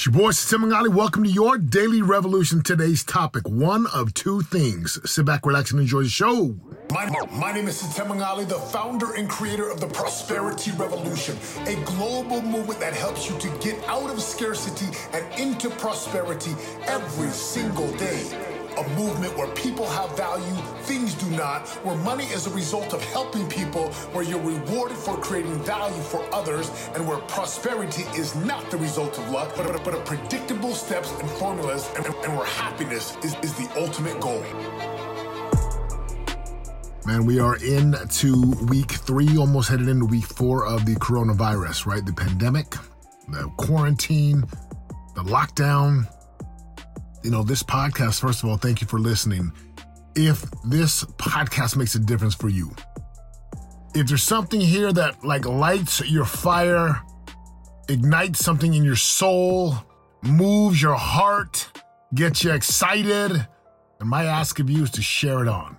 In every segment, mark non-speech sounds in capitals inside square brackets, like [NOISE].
It's your boy, Tim Welcome to your Daily Revolution. Today's topic one of two things. Sit back, relax, and enjoy the show. My, my name is Sitem Mangali, the founder and creator of the Prosperity Revolution, a global movement that helps you to get out of scarcity and into prosperity every single day. A movement where people have value, things do not, where money is a result of helping people, where you're rewarded for creating value for others, and where prosperity is not the result of luck, but, but, but predictable steps and formulas, and, and where happiness is, is the ultimate goal. Man, we are into week three, almost headed into week four of the coronavirus, right? The pandemic, the quarantine, the lockdown, you know, this podcast, first of all, thank you for listening. If this podcast makes a difference for you, if there's something here that like lights your fire, ignites something in your soul, moves your heart, gets you excited, and my ask of you is to share it on.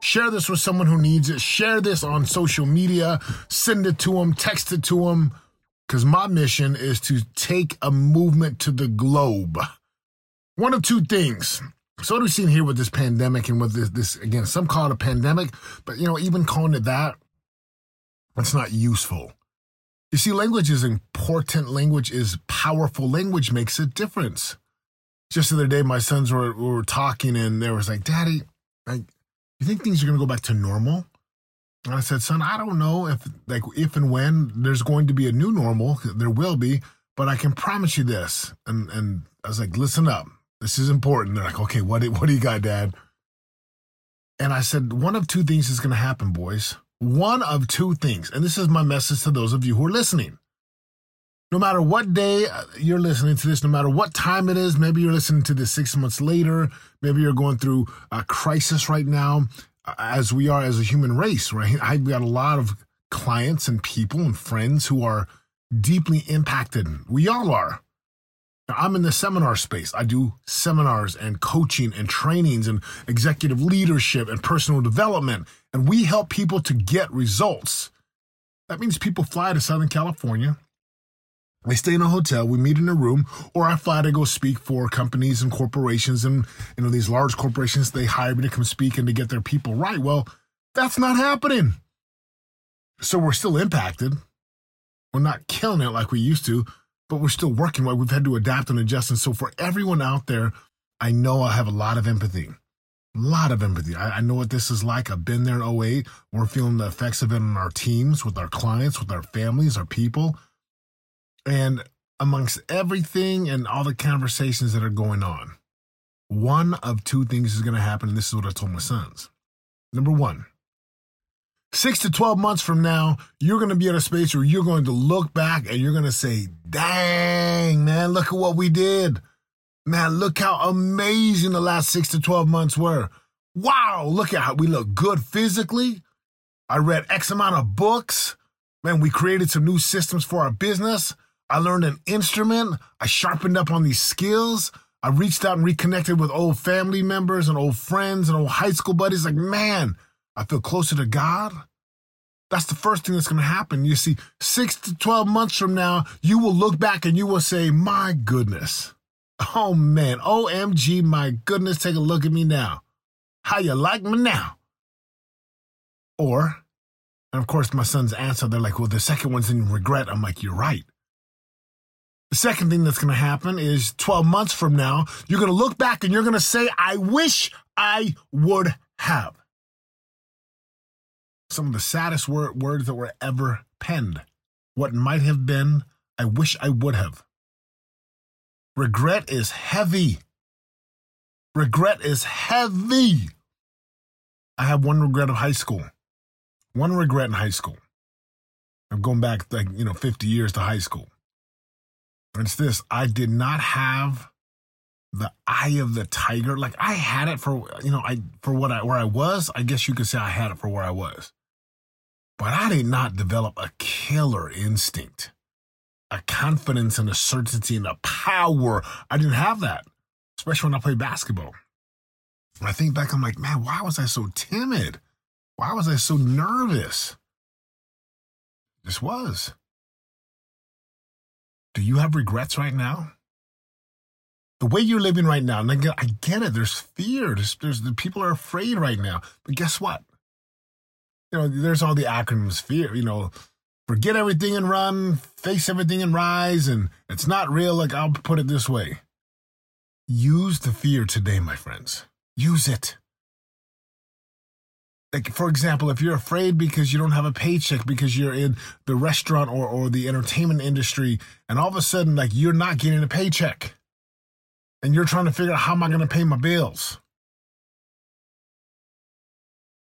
Share this with someone who needs it. Share this on social media. Send it to them, text it to them. Because my mission is to take a movement to the globe one of two things. So what we've seen here with this pandemic and with this, this again, some call it a pandemic, but you know, even calling it that, it's not useful. You see, language is important. Language is powerful. Language makes a difference. Just the other day, my sons were, were talking and they was like, Daddy, like, you think things are to go back to normal? And I said, son, I don't know if like if and when there's going to be a new normal. There will be, but I can promise you this. And and I was like, listen up. This is important. They're like, okay, what do, what do you got, Dad? And I said, one of two things is going to happen, boys. One of two things. And this is my message to those of you who are listening. No matter what day uh, you're listening to this, no matter what time it is, maybe you're listening to this six months later, maybe you're going through a crisis right now, as we are as a human race, right? I've got a lot of clients and people and friends who are deeply impacted. We all are. I'm in the seminar space. I do seminars and coaching and trainings and executive leadership and personal development. And we help people to get results. That means people fly to Southern California. They stay in a hotel, we meet in a room, or I fly to go speak for companies and corporations and you know these large corporations they hire me to come speak and to get their people right. Well, that's not happening. So we're still impacted. We're not killing it like we used to, but we're still working right. We've had to adapt and adjust. And so for everyone out there, I know I have a lot of empathy. A lot of empathy. I, I know what this is like. I've been there in 08. We're feeling the effects of it on our teams, with our clients, with our families, our people. And amongst everything and all the conversations that are going on, one of two things is going to happen. And this is what I told my sons. Number one, six to 12 months from now, you're going to be at a space where you're going to look back and you're going to say, dang, man, look at what we did. Man, look how amazing the last six to 12 months were. Wow, look at how we look good physically. I read X amount of books. Man, we created some new systems for our business. I learned an instrument. I sharpened up on these skills. I reached out and reconnected with old family members and old friends and old high school buddies. Like, man, I feel closer to God. That's the first thing that's going to happen. You see, six to 12 months from now, you will look back and you will say, My goodness. Oh man, OMG, my goodness, take a look at me now. How you like me now? Or, and of course, my son's answer, they're like, Well, the second one's in regret. I'm like, You're right. The second thing that's going to happen is 12 months from now, you're going to look back and you're going to say, I wish I would have some of the saddest wor- words that were ever penned. What might have been, I wish I would have. Regret is heavy. Regret is heavy. I have one regret of high school. One regret in high school. I'm going back like, you know, 50 years to high school. And it's this I did not have the eye of the tiger. Like I had it for, you know, I for what I where I was. I guess you could say I had it for where I was. But I did not develop a killer instinct, a confidence and a certainty and a power. I didn't have that, especially when I played basketball. When I think back, I'm like, man, why was I so timid? Why was I so nervous? This was. Do you have regrets right now? the way you're living right now, and I get, it. There's fear. There's, there's the people are afraid right now. But guess what? You know, there's all the acronyms. Fear. You know, forget everything and run. Face everything and rise. And it's not real. Like I'll put it this way: use the fear today, my friends. Use it like for example if you're afraid because you don't have a paycheck because you're in the restaurant or, or the entertainment industry and all of a sudden like you're not getting a paycheck and you're trying to figure out how am i going to pay my bills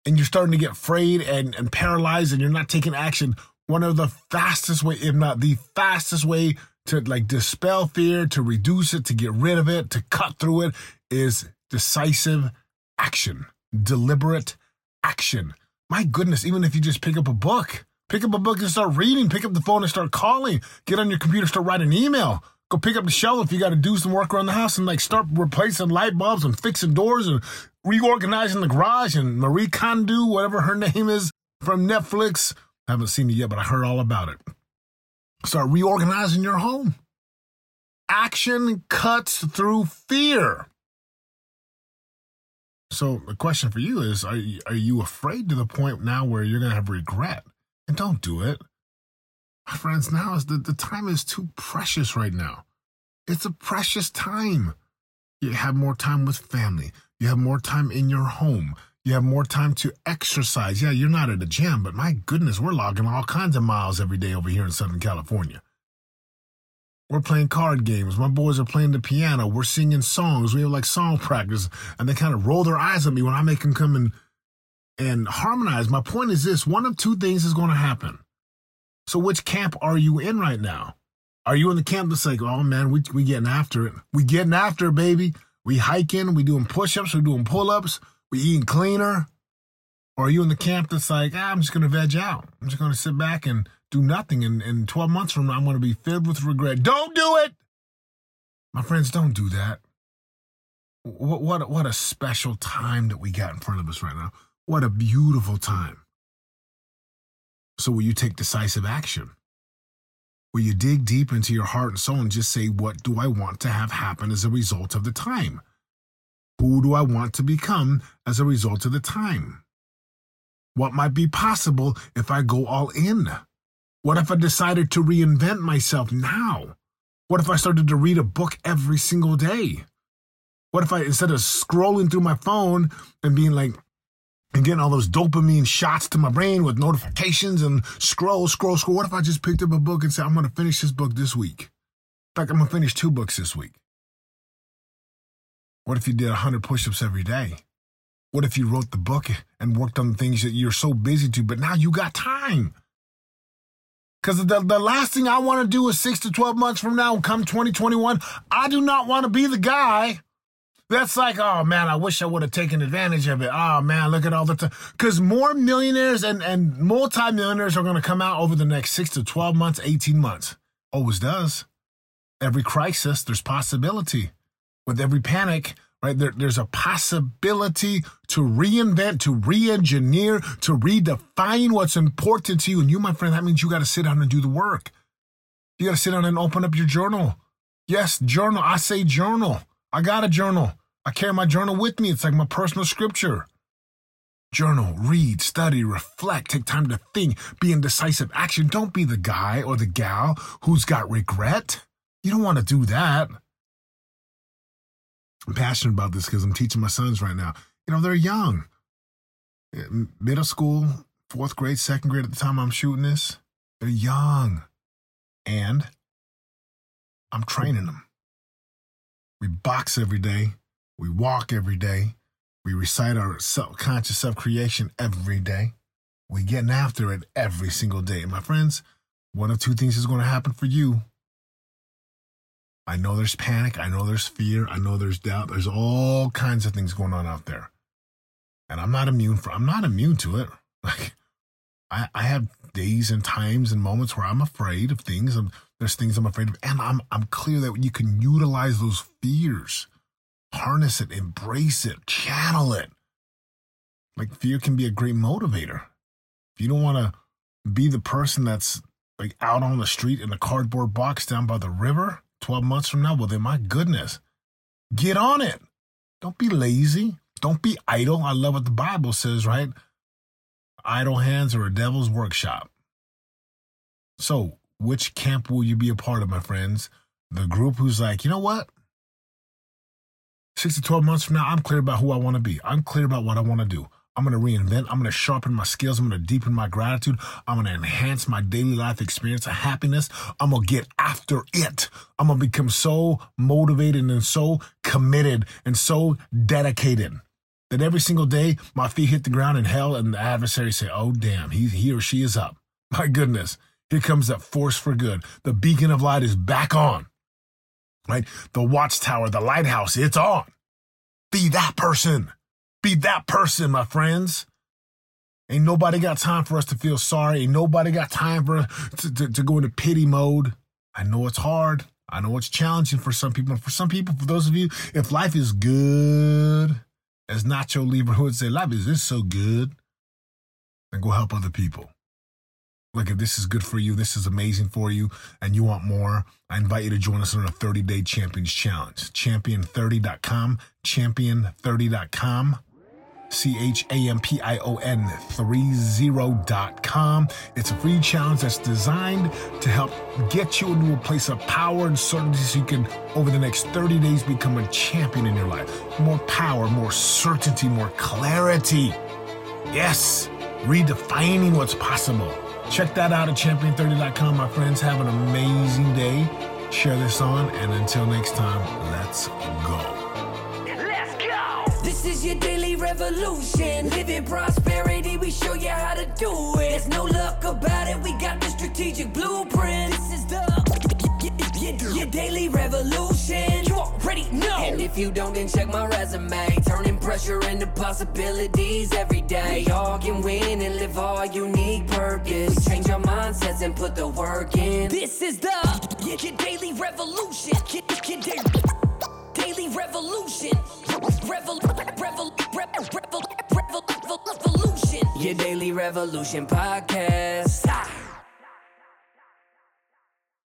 and you're starting to get afraid and, and paralyzed and you're not taking action one of the fastest way if not the fastest way to like dispel fear to reduce it to get rid of it to cut through it is decisive action deliberate action. My goodness, even if you just pick up a book, pick up a book and start reading, pick up the phone and start calling, get on your computer, start writing an email. Go pick up the shovel if you got to do some work around the house and like start replacing light bulbs and fixing doors and reorganizing the garage and Marie Kondo, whatever her [LAUGHS] name is from Netflix. I haven't seen it yet, but I heard all about it. Start reorganizing your home. Action cuts through fear. So the question for you is: Are are you afraid to the point now where you're going to have regret? And don't do it, my friends. Now is the the time is too precious right now. It's a precious time. You have more time with family. You have more time in your home. You have more time to exercise. Yeah, you're not at a gym, but my goodness, we're logging all kinds of miles every day over here in Southern California. We're playing card games. My boys are playing the piano. We're singing songs. We have like song practice, and they kind of roll their eyes at me when I make them come and and harmonize. My point is this: one of two things is going to happen. So, which camp are you in right now? Are you in the camp that's like, oh man, we we getting after it. We getting after it, baby. We hiking. We doing push-ups. We doing pull-ups. We eating cleaner. Or are you in the camp that's like, ah, I'm just to veg out. I'm just to sit back and do nothing. And, and 12 months from now, I'm to be filled with regret. Don't do it. My friends, don't do that. What, what, what a special time that we got in front of us right now. What a beautiful time. So, will you take decisive action? Will you dig deep into your heart and soul and just say, What do I want to have happen as a result of the time? Who do I want to become as a result of the time? What might be possible if I go all in? What if I decided to reinvent myself now? What if I started to read a book every single day? What if I, instead of scrolling through my phone and being like, and getting all those dopamine shots to my brain with notifications and scroll, scroll, scroll, what if I just picked up a book and said, I'm going to finish this book this week? In fact, I'm going to finish two books this week. What if you did 100 push ups every day? What if you wrote the book and worked on things that you're so busy to, but now you got time? Because the, the last thing I want to do is six to 12 months from now, come 2021, I do not want to be the guy that's like, oh man, I wish I would have taken advantage of it. Oh man, look at all the time. Because more millionaires and, and multimillionaires are going to come out over the next six to 12 months, 18 months. Always does. Every crisis, there's possibility. With every panic, right? There, there's a possibility to reinvent, to re-engineer, to redefine what's important to you. And you, my friend, that means you got to sit down and do the work. You got to sit down and open up your journal. Yes, journal. I say journal. I got a journal. I carry my journal with me. It's like my personal scripture. Journal, read, study, reflect, take time to think, be in decisive action. Don't be the guy or the gal who's got regret. You don't want to do that. I'm passionate about this because I'm teaching my sons right now. You know, they're young. Middle school, fourth grade, second grade at the time I'm shooting this. They're young. And I'm training them. We box every day. We walk every day. We recite our self, conscious self creation every day. We getting after it every single day. And my friends, one of two things is going to happen for you. I know there's panic. I know there's fear. I know there's doubt. There's all kinds of things going on out there. And I'm not immune for I'm not immune to it. [LAUGHS] Like I, I have days and times and moments where I'm afraid of things and there's things I'm afraid of. And I'm I'm clear that you can utilize those fears, harness it, embrace it, channel it. Like fear can be a great motivator. If you don't want to be the person that's like out on the street in a cardboard box down by the river, 12 months from now, well, then my goodness, Get on it. Don't be lazy. Don't be idle. I love what the Bible says, right? Idle hands are a devil's workshop. So, which camp will you be a part of, my friends? The group who's like, you know what? Six to 12 months from now, I'm clear about who I want to be. I'm clear about what I want to do. I'm going to reinvent. I'm going to sharpen my skills. I'm going to deepen my gratitude. I'm going to enhance my daily life experience of happiness. I'm going to get after it. I'm going to become so motivated and so committed and so dedicated that every single day my feet hit the ground in hell and the adversary say, oh, damn, he, he or she is up. [LAUGHS] My goodness. Here comes that force for good. The beacon of light is back on, right? The watchtower, the lighthouse, it's on. Be that person. Be that person, my friends. Ain't nobody got time for us to feel sorry. Ain't nobody got time for to, to, to go into pity mode. I know it's hard. I know it's challenging for some people. For some people, for those of you, if life is good, as Nacho Libre would say, life is this so good, then go help other people. Like if this is good for you, this is amazing for you, and you want more, I invite you to join us on a 30 day champions challenge. Champion30.com, champion30.com. C H A M P I O N 30.com. It's a free challenge that's designed to help get you into a place of power and certainty so you can, over the next 30 days, become a champion in your life. More power, more certainty, more clarity. Yes, redefining what's possible. Check that out at champion30.com, my friends. Have an amazing day. Share this on, and until next time, let's go. Let's go! This is your daily revolution. Living prosperity, we show you how to do it. There's no luck about it, we got the strategic blueprint. This is the your daily revolution. You already know. And if you don't, then check my resume. Turning pressure into possibilities every day. We all can win and live our unique purpose. Change our mindsets and put the work in. This is the your, your daily revolution. Your, your daily, revolution. Revel, revel, revel, revel, revolution. Your daily revolution podcast. Ah.